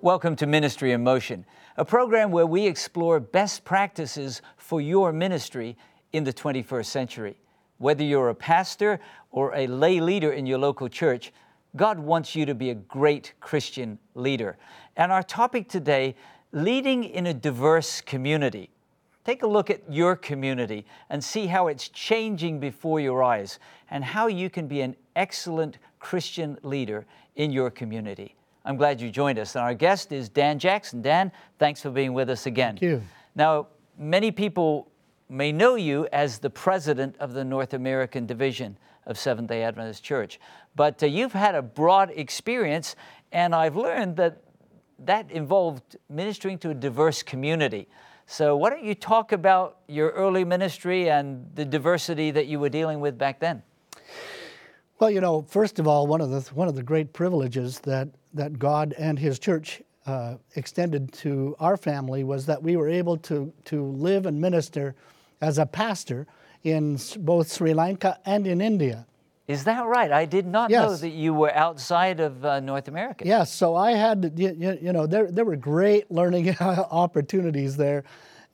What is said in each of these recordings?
Welcome to Ministry in Motion, a program where we explore best practices for your ministry in the 21st century. Whether you're a pastor or a lay leader in your local church, God wants you to be a great Christian leader. And our topic today leading in a diverse community. Take a look at your community and see how it's changing before your eyes and how you can be an excellent Christian leader in your community. I'm glad you joined us. And our guest is Dan Jackson. Dan, thanks for being with us again. Thank you. Now, many people may know you as the president of the North American division of Seventh day Adventist Church, but uh, you've had a broad experience, and I've learned that that involved ministering to a diverse community. So, why don't you talk about your early ministry and the diversity that you were dealing with back then? Well, you know, first of all, one of the one of the great privileges that that God and His church uh, extended to our family was that we were able to to live and minister as a pastor in both Sri Lanka and in India. Is that right? I did not yes. know that you were outside of uh, North America. Yes, so I had, you, you know, there, there were great learning opportunities there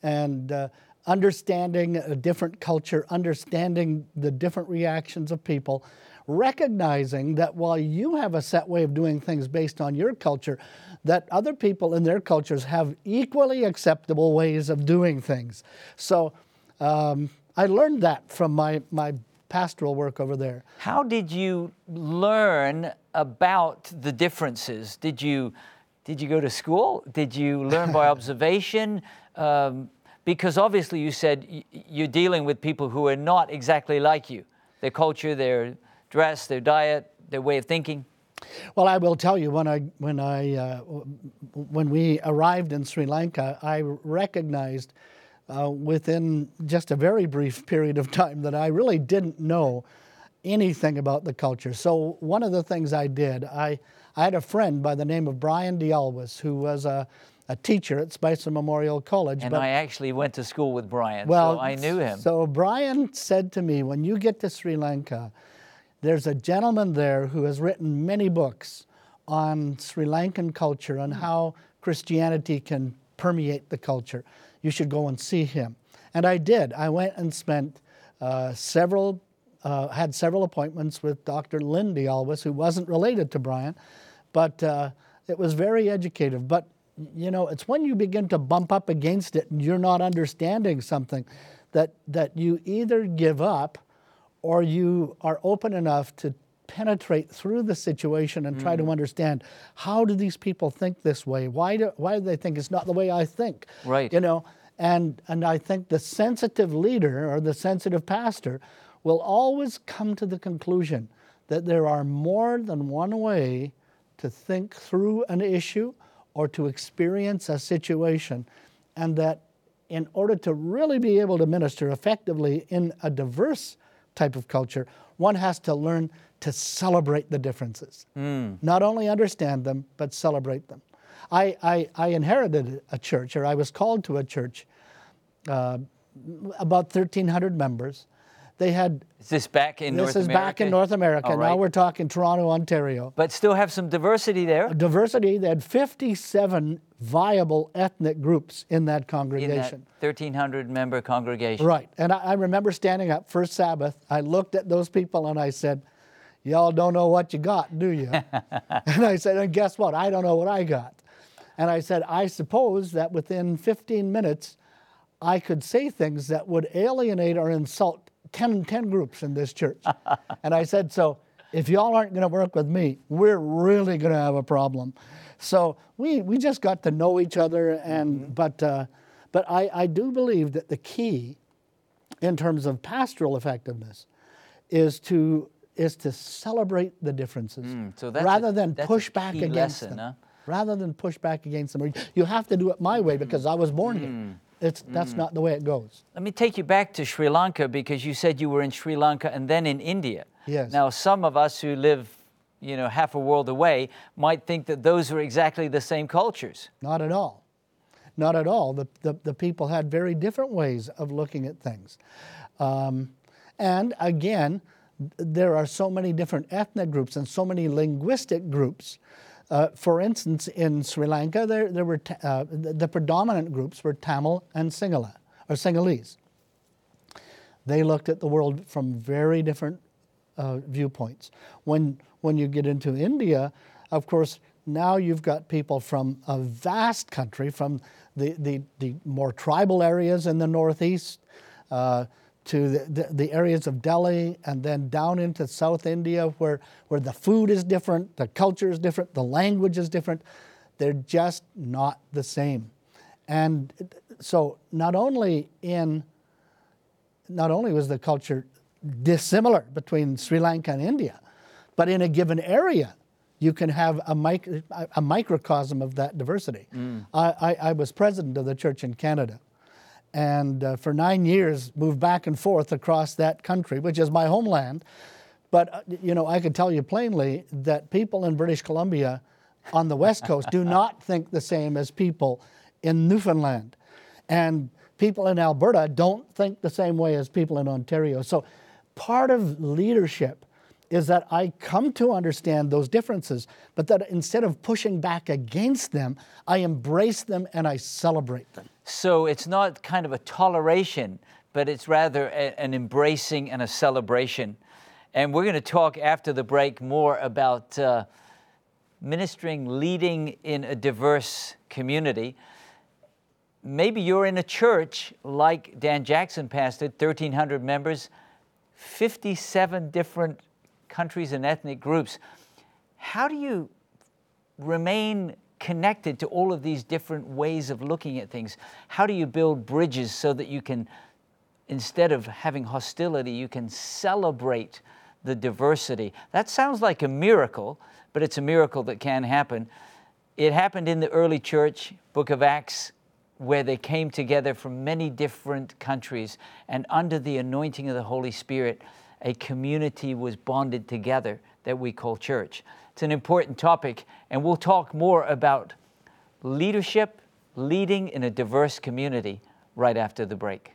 and uh, understanding a different culture, understanding the different reactions of people, recognizing that while you have a set way of doing things based on your culture, that other people in their cultures have equally acceptable ways of doing things. So um, I learned that from my, my pastoral work over there. How did you learn about the differences? Did you did you go to school? Did you learn by observation? Um, because obviously you said you're dealing with people who are not exactly like you. Their culture, their dress, their diet, their way of thinking. Well, I will tell you when I when I uh, when we arrived in Sri Lanka, I recognized uh, within just a very brief period of time that I really didn't know anything about the culture. So one of the things I did, I, I had a friend by the name of Brian D'Alvis who was a, a teacher at Spicer Memorial College. And but, I actually went to school with Brian, well, so I knew him. So Brian said to me, when you get to Sri Lanka, there's a gentleman there who has written many books on Sri Lankan culture and how Christianity can permeate the culture you should go and see him. And I did. I went and spent uh, several, uh, had several appointments with Dr. Lindy D'Alvis, who wasn't related to Brian, but uh, it was very educative. But, you know, it's when you begin to bump up against it and you're not understanding something that, that you either give up or you are open enough to penetrate through the situation and try mm. to understand how do these people think this way? Why do, why do they think it's not the way I think? Right. You know, and, and I think the sensitive leader or the sensitive pastor will always come to the conclusion that there are more than one way to think through an issue or to experience a situation, and that in order to really be able to minister effectively in a diverse type of culture, one has to learn to celebrate the differences. Mm. Not only understand them, but celebrate them. I, I, I, inherited a church, or I was called to a church, uh, about 1,300 members. They had. Is this back in North America? Is back in North America. Right. Now we're talking Toronto, Ontario. But still have some diversity there? Diversity. They had 57 viable ethnic groups in that congregation. In that 1,300 member congregation. Right. And I, I remember standing up first Sabbath. I looked at those people and I said, Y'all don't know what you got, do you? and I said, And guess what? I don't know what I got. And I said, I suppose that within 15 minutes, I could say things that would alienate or insult 10, 10 groups in this church. and I said, So if y'all aren't going to work with me, we're really going to have a problem. So we, we just got to know each other. And, mm-hmm. But, uh, but I, I do believe that the key in terms of pastoral effectiveness is to is to celebrate the differences mm, so rather a, than push back against lesson, them. Huh? Rather than push back against them. You have to do it my way because I was born mm. here. It's, that's mm. not the way it goes. Let me take you back to Sri Lanka because you said you were in Sri Lanka and then in India. Yes. Now, some of us who live, you know, half a world away might think that those are exactly the same cultures. Not at all. Not at all. The, the, the people had very different ways of looking at things. Um, and again, there are so many different ethnic groups and so many linguistic groups Uh, for instance, in Sri Lanka, there, there were uh, the, predominant groups were Tamil and Sinhala, or Sinhalese. They looked at the world from very different uh, viewpoints. When, when you get into India, of course, now you've got people from a vast country, from the, the, the more tribal areas in the northeast uh, to the, the, the, areas of Delhi and then down into South India where, where the food is different, the culture is different, the language is different. They're just not the same. And so not only in not only was the culture dissimilar between Sri Lanka and India, but in a given area, you can have a, mic- a microcosm of that diversity. Mm. I, I, I, was president of the church in Canada, and uh, for nine years moved back and forth across that country, which is my homeland. But uh, you know, I can tell you plainly that people in British Columbia, on the west coast, do not think the same as people in Newfoundland, and people in Alberta don't think the same way as people in Ontario. So, part of leadership is that I come to understand those differences, but that instead of pushing back against them, I embrace them and I celebrate them. So it's not kind of a toleration, but it's rather a, an embracing and a celebration. And we're going to talk after the break more about uh, ministering, leading in a diverse community. Maybe you're in a church like Dan Jackson pastored, 1,300 members, 57 different countries and ethnic groups. How do you remain connected to all of these different ways of looking at things? How do you build bridges so that you can, instead of having hostility, you can celebrate the diversity? That sounds like a miracle, but it's a miracle that can happen. It happened in the early church, Book of Acts, where they came together from many different countries, and under the anointing of the Holy Spirit, a community was bonded together that we call church. It's an important topic, and we'll talk more about leadership, leading in a diverse community right after the break.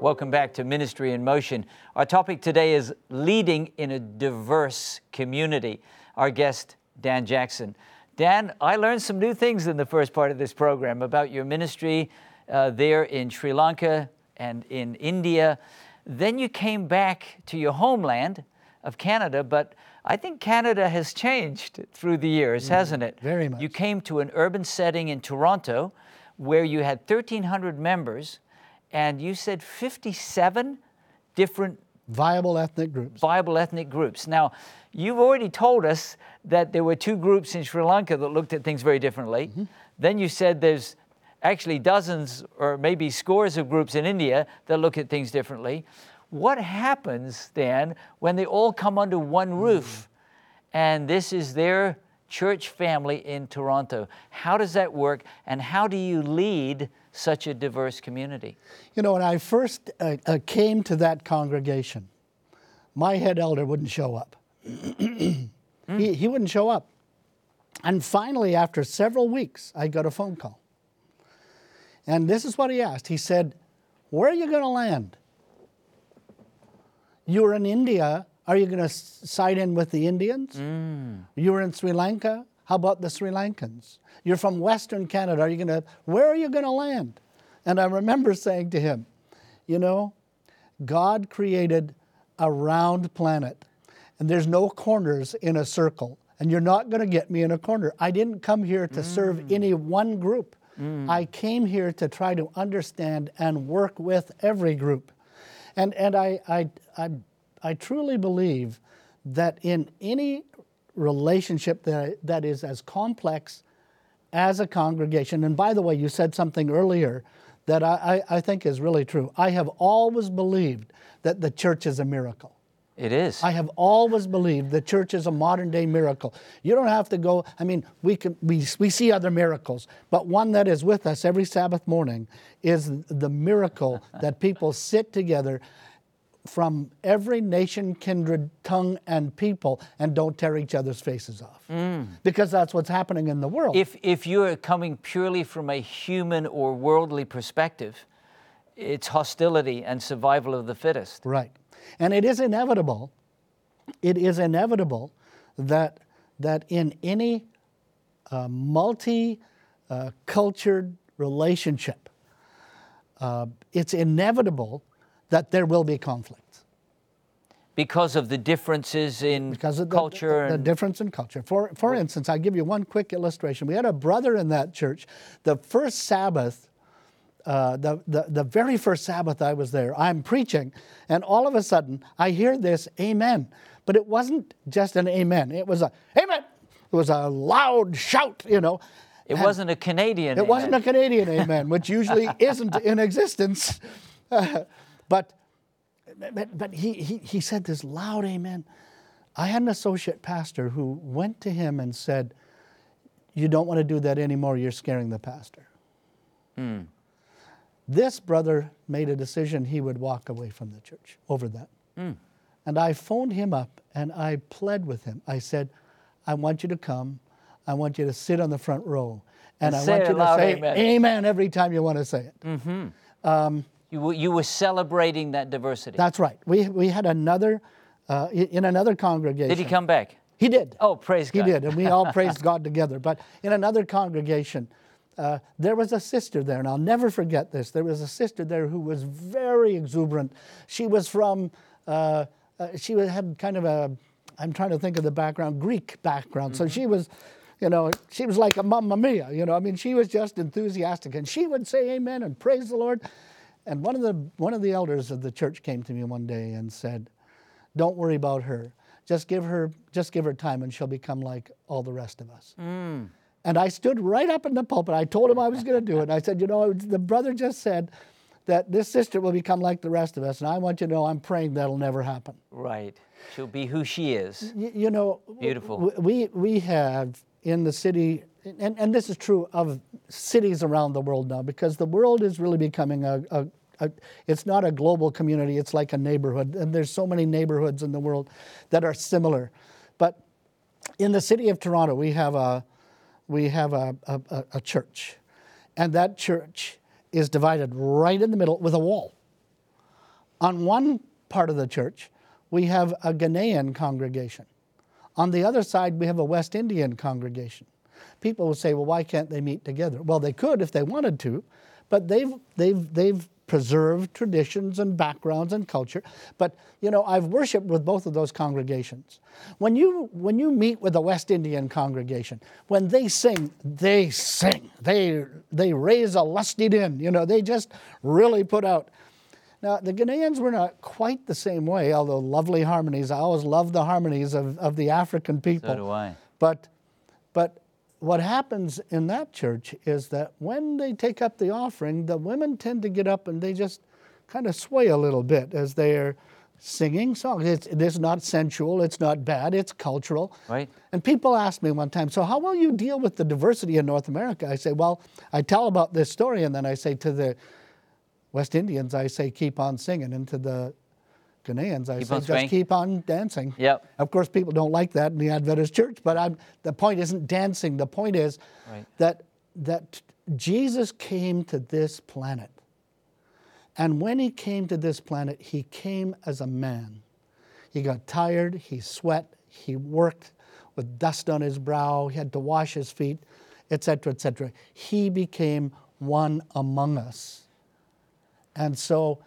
Welcome back to Ministry in Motion. Our topic today is leading in a diverse community. Our guest, Dan Jackson. Dan, I learned some new things in the first part of this program about your ministry uh, there in Sri Lanka and in India. Then you came back to your homeland of Canada, but I think Canada has changed through the years, mm, hasn't it? Very much. You came to an urban setting in Toronto where you had 1,300 members, and you said 57 different viable ethnic groups. Viable ethnic groups. Now, You've already told us that there were two groups in Sri Lanka that looked at things very differently. Mm-hmm. Then you said there's actually dozens or maybe scores of groups in India that look at things differently. What happens then when they all come under one mm-hmm. roof and this is their church family in Toronto? How does that work and how do you lead such a diverse community? You know, when I first uh, uh, came to that congregation, my head elder wouldn't show up he, he wouldn't show up. And finally, after several weeks, I got a phone call. And this is what he asked. He said, Where are you going to land? You were in India. Are you going to side in with the Indians? Mm. You were in Sri Lanka. How about the Sri Lankans? You're from Western Canada. Are you going to, where are you going to land? And I remember saying to him, You know, God created a round planet and there's no corners in a circle. And you're not going to get me in a corner. I didn't come here to mm. serve any one group. Mm. I came here to try to understand and work with every group. And, and I, I, I, I truly believe that in any relationship that, that is as complex as a congregation, and by the way, you said something earlier that I, I, I think is really true. I have always believed that the church is a miracle. It is. I have always believed the church is a modern day miracle. You don't have to go, I mean, we, can, we, we see other miracles, but one that is with us every Sabbath morning is the miracle that people sit together from every nation, kindred, tongue, and people, and don't tear each other's faces off. Hmm. Because that's what's happening in the world. If, if you're coming purely from a human or worldly perspective, it's hostility and survival of the fittest. Right. And it is inevitable, it is inevitable that, that in any uh, multi uh, cultured relationship, uh, it's inevitable that there will be conflict Because of the differences in because of the, culture the, the and difference in culture. For, for instance, I'll give you one quick illustration. We had a brother in that church. The first Sabbath, uh, the, the, the very first Sabbath I was there, I'm preaching, and all of a sudden I hear this amen. But it wasn't just an amen, it was a amen. It was a loud shout, you know. it wasn't a Canadian. It wasn't a. Canadian amen, which usually isn't in existence. but but, but he, he, he said this loud amen. I had an associate pastor who went to him and said, You don't want to do that anymore, you're scaring the pastor. This brother made a decision he would walk away from the church over that. Hmm. And I phoned him up and I pled with him. I said, I want you to come. I want you to sit on the front row. And, And I want you to say amen." amen every time you want to say it. Mm-hmm. Um, you, were- you were celebrating that diversity. That's right. We, we had another, uh, in another congregation. Did he come back? He did. Oh, praise God. He did, and we all praised God together. But in another congregation, uh, there was a sister there, and I'll never forget this. There was a sister there who was very exuberant. She was from, uh, uh, she had kind of a, I'm trying to think of the background, Greek background. So she was, you know, she was like a mamma mia, you know. I mean, she was just enthusiastic, and she would say amen and praise the Lord. And one of the one of the elders of the church came to me one day and said, don't worry about her. Just give her, just give her time, and she'll become like all the rest of us. And I stood right up in the pulpit. I told him I was going to do it. And I said, you know, the brother just said that this sister will become like the rest of us, and I want you to know I'm praying that'll never happen. Right. She'll be who she is. Y- you know, Beautiful. We we have in the city, and, and this is true of cities around the world now, because the world is really becoming a, a, a it's not a global community. It's like a neighborhood, and there's so many neighborhoods in the world that are similar. But in the city of Toronto, we have a we have a, a, a- church, and that church is divided right in the middle with a wall. On one part of the church, we have a Ghanaian congregation. On the other side, we have a West Indian congregation. People will say, well, why can't they meet together? Well, they could if they wanted to, but they've, they've, they've preserved traditions and backgrounds and culture. But, you know, I've worshiped with both of those congregations. When you, when you meet with a West Indian congregation, when they sing, they sing. They, they raise a lusty din. You know, they just really put out. Now, the Ghanaians were not quite the same way, although lovely harmonies. I always love the harmonies of, of the African people. do I. But, but what happens in that church is that when they take up the offering, the women tend to get up and they just kind of sway a little bit as they're singing songs. It's, it is not sensual, it's not bad, it's cultural. Right. And people asked me one time, so how will you deal with the diversity in North America? I say, well, I tell about this story and then I say to the West Indians, I say, keep on singing. And to the Ghanaians, I Keep say, just keep on dancing. Yep. Of course, people don't like that in the Adventist church, but I'm, the point isn't dancing. The point is Right. that, that Jesus came to this planet. And when he came to this planet, he came as a man. He got tired, he sweat, he worked with dust on his brow, he had to wash his feet, etc., etc. He became one among us. And so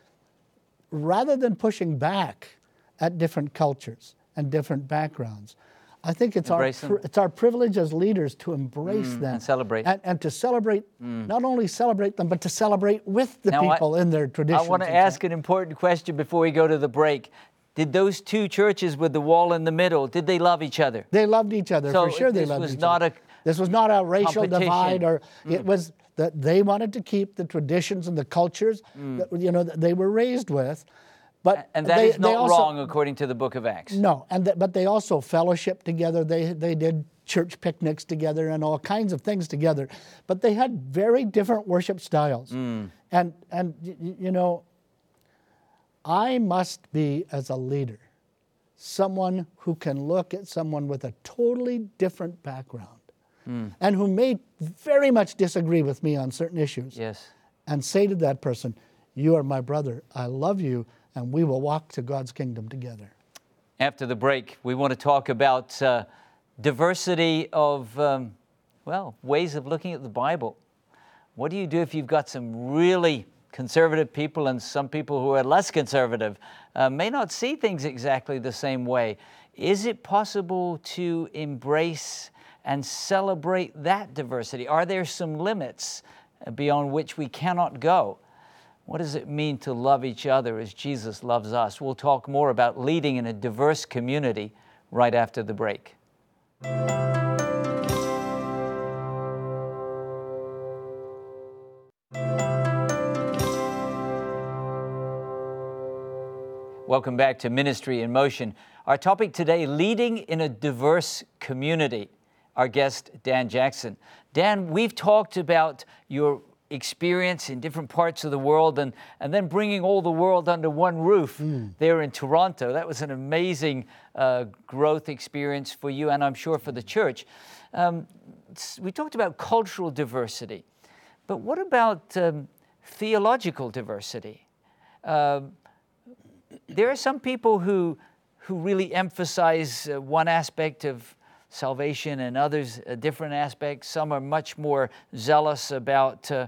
rather than pushing back at different cultures and different backgrounds, I think it's our, them. it's our privilege as leaders to embrace mm, them and celebrate. and, and to celebrate, mm. not only celebrate them, but to celebrate with the Now, I- people in their traditions. I want to ask an important question before we go to the break. Did those two churches with the wall in the middle, did they love each other? They loved each other So for sure. They this loved was each not other. a this was not a racial divide, or mm. it was that they wanted to keep the traditions and the cultures that you know that they were raised with. But And that they, is not also, wrong according to the book of Acts. No, and th- but they also fellowship together. They they did church picnics together and all kinds of things together. But they had very different worship styles. Mm. And and y- you know, I must be, as a leader, someone who can look at someone with a totally different background and who may very much disagree with me on certain issues Yes. and say to that person, You are my brother, I love you, and we will walk to God's kingdom together. After the break, we want to talk about uh, diversity of, um, well, ways of looking at the Bible. What do you do if you've got some really conservative people and some people who are less conservative, uh, may not see things exactly the same way? Is it possible to embrace and celebrate that diversity? Are there some limits beyond which we cannot go? What does it mean to love each other as Jesus loves us? We'll talk more about leading in a diverse community right after the break. Welcome back to Ministry in Motion. Our topic today leading in a diverse community. Our guest, Dan Jackson. Dan, we've talked about your experience in different parts of the world and, and then bringing all the world under one roof there in Toronto. That was an amazing uh, growth experience for you and I'm sure for the church. Um, we talked about cultural diversity, but what about um, theological diversity? Um, there are some people who who really emphasize uh, one aspect of salvation and others a different aspects. Some are much more zealous about uh,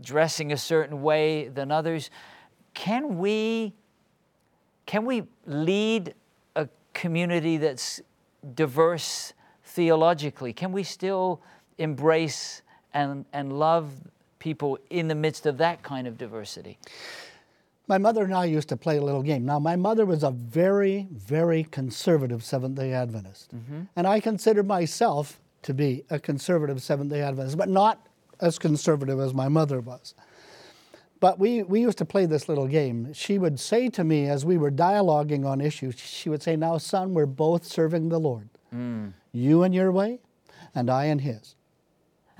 dressing a certain way than others. Can we can we lead a community that's diverse theologically? Can we still embrace and, and love people in the midst of that kind of diversity? My mother and I used to play a little game. Now, my mother was a very, very conservative Seventh day Adventist. Mm-hmm. And I consider myself to be a conservative Seventh day Adventist, but not as conservative as my mother was. But we, we used to play this little game. She would say to me as we were dialoguing on issues, she would say, Now, son, we're both serving the Lord. Mm. You in your way, and I in his.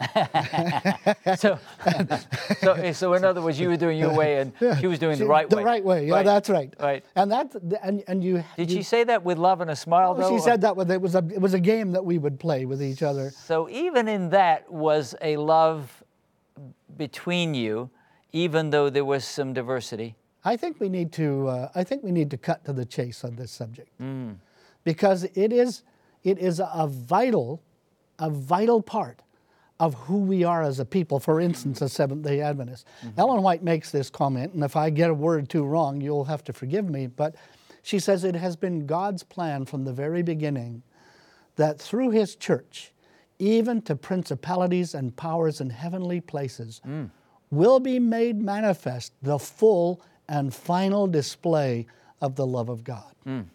so, so, so in other words, you were doing your way and she was doing the She- right way. The right way, yeah, that's right. Right. And that, and, and you. Did you, she say that with love and a smile, though? She or- said that with, it was a it was a game that we would play with each other. So even in that was a love between you, even though there was some diversity. I think we need to uh, I think we need to cut to the chase on this subject because it is it is a vital a vital part of who we are as a people. For instance, as Seventh Day Adventists. Mm-hmm. Ellen White makes this comment, and if I get a word too wrong, you'll have to forgive me. But she says it has been God's plan from the very beginning that through His church, even to principalities and powers in heavenly places, mm. will be made manifest the full and final display of the love of God. Mm.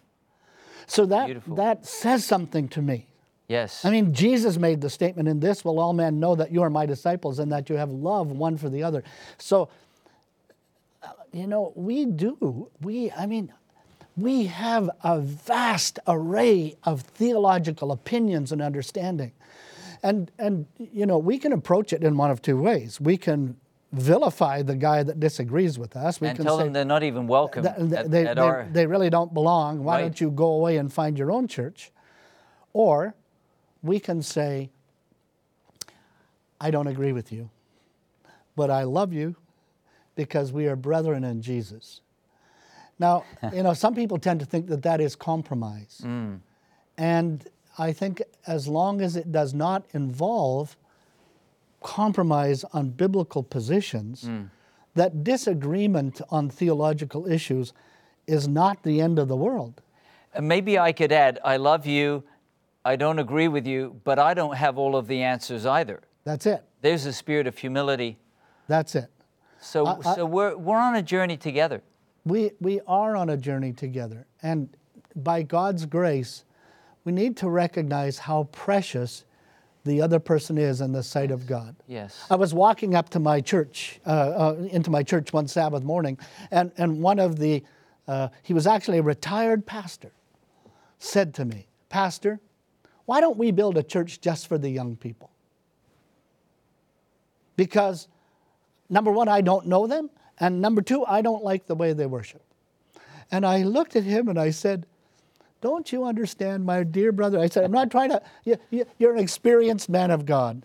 So that, Beautiful. that says something to me. Yes. I mean, Jesus made the statement, In this will all men know that you are my disciples and that you have love one for the other. So, uh, you know, we do. We, I mean, we have a vast array of theological opinions and understanding. And, and, you know, we can approach it in one of two ways. We can vilify the guy that disagrees with us. We and can tell say, them they're not even welcome Th- th- at, they, at they, our. they really don't belong. Why Right. don't you go away and find your own church? Or we can say, I don't agree with you, but I love you because we are brethren in Jesus. Now, you know, some people tend to think that that is compromise. Mm. And I think as long as it does not involve compromise on biblical positions, mm. that disagreement on theological issues is not the end of the world. And maybe I could add, I love you, I don't agree with you, but I don't have all of the answers either. That's it. There's a spirit of humility. That's it. So, I- I- so we're, we're on a journey together. We, we are on a journey together. And by God's grace, we need to recognize how precious the other person is in the sight of God. Yes. I was walking up to my church, uh, uh, into my church one Sabbath morning, and, and one of the, uh, he was actually a retired pastor, said to me, Pastor, why don't we build a church just for the young people? Because number one, I don't know them, and number two, I don't like the way they worship. And I looked at him and I said, Don't you understand, my dear brother? I said, I'm not trying to, you, you, you're an experienced man of God.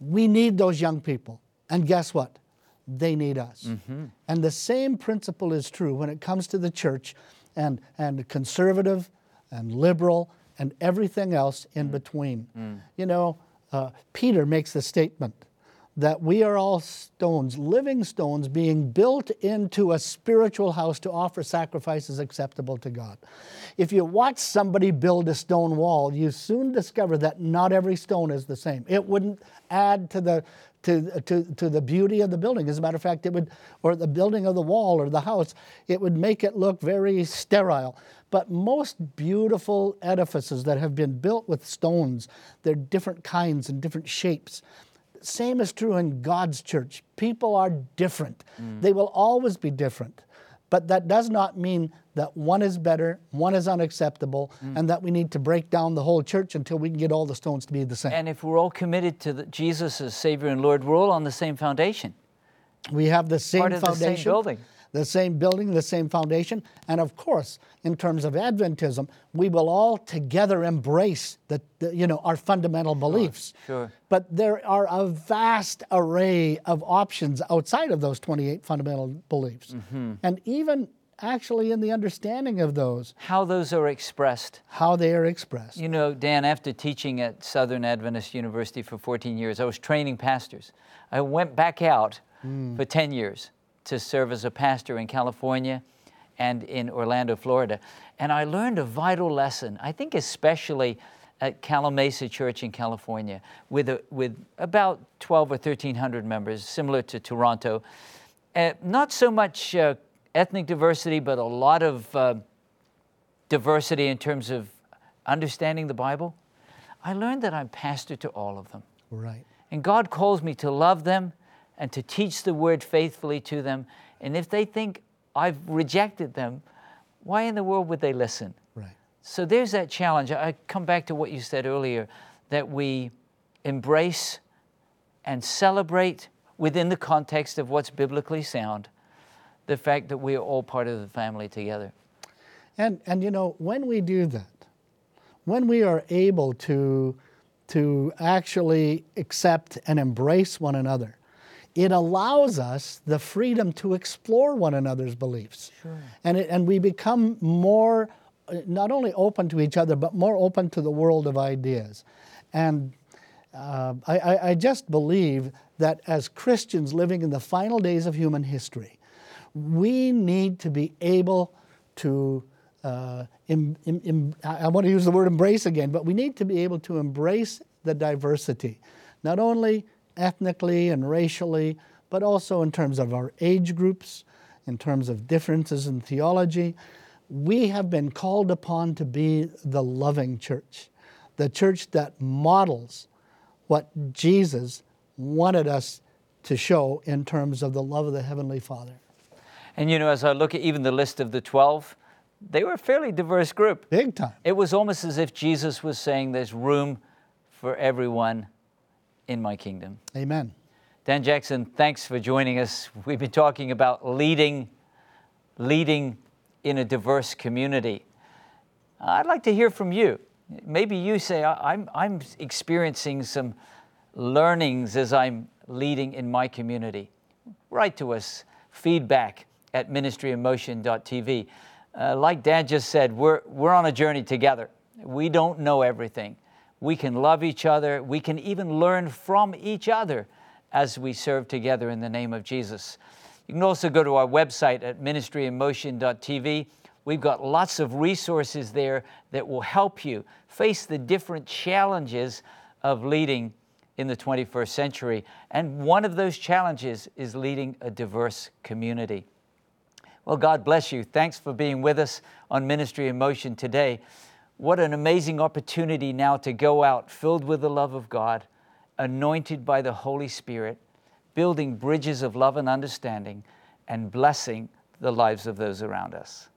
We need those young people. And guess what? They need us. Mm-hmm. And the same principle is true when it comes to the church and, and conservative and liberal and everything else in between. You know, uh, Peter makes the statement that we are all stones, living stones, being built into a spiritual house to offer sacrifices acceptable to God. If you watch somebody build a stone wall, you soon discover that not every stone is the same. It wouldn't add to the to, to, to the beauty of the building. As a matter of fact, it would, or the building of the wall or the house, it would make it look very sterile. But most beautiful edifices that have been built with stones, they're different kinds and different shapes. Same is true in God's church. People are different. Mm. They will always be different. But that does not mean that one is better, one is unacceptable, mm. and that we need to break down the whole church until we can get all the stones to be the same. And if we're all committed to the, Jesus as Savior and Lord, we're all on the same foundation. We have the same Part of the same foundation, building. The same building, the same foundation, and of course, in terms of Adventism, we will all together embrace the, the you know our fundamental beliefs. sure. But there are a vast array of options outside of those 28 fundamental beliefs, Mm-hmm. and even actually in the understanding of those, How those are expressed. how they are expressed. You know, Dan, after teaching at Southern Adventist University for 14 years, I was training pastors. I went back out for 10 years to serve as a pastor in California and in Orlando, Florida. And I learned a vital lesson, I think especially at Calimesa Church in California, with, a, with about 12 or 1,300 members, similar to Toronto. Uh, not so much uh, ethnic diversity, but a lot of uh, diversity in terms of understanding the Bible, I learned that I'm pastor to all of them. Right. And God calls me to love them and to teach the word faithfully to them. And if they think I've rejected them, why in the world would they listen? Right. So there's that challenge. I come back to what you said earlier that we embrace and celebrate within the context of what's biblically sound the fact that we are all part of the family together. And, and you know, when we do that, when we are able to, to actually accept and embrace one another, it allows us the freedom to explore one another's beliefs. Sure. And, it, and we become more, not only open to each other, but more open to the world of ideas. And uh, I, I, I just believe that as Christians living in the final days of human history, we need to be able to uh, I want to use the word embrace again, but we need to be able to embrace the diversity, not only ethnically and racially, but also in terms of our age groups, in terms of differences in theology. We have been called upon to be the loving church, the church that models what Jesus wanted us to show in terms of the love of the Heavenly Father. And you know, as I look at even the list of the 12, they were a fairly diverse group. Big time. It was almost as if Jesus was saying, There's room for everyone in my kingdom. Amen. Dan Jackson, thanks for joining us. We've been talking about leading, leading in a diverse community. I'd like to hear from you. Maybe you say, "I- I'm, I'm experiencing some learnings as I'm leading in my community. Write to us, feedback at ministryinmotion.tv. Uh, like Dan just said, we're, we're on a journey together. We don't know everything. We can love each other. We can even learn from each other as we serve together in the name of Jesus. You can also go to our website at ministryinmotion.tv. We've got lots of resources there that will help you face the different challenges of leading in the 21st century. And one of those challenges is leading a diverse community. Well, God bless you. Thanks for being with us on Ministry in Motion today. What an amazing opportunity now to go out filled with the love of God, anointed by the Holy Spirit, building bridges of love and understanding, and blessing the lives of those around us.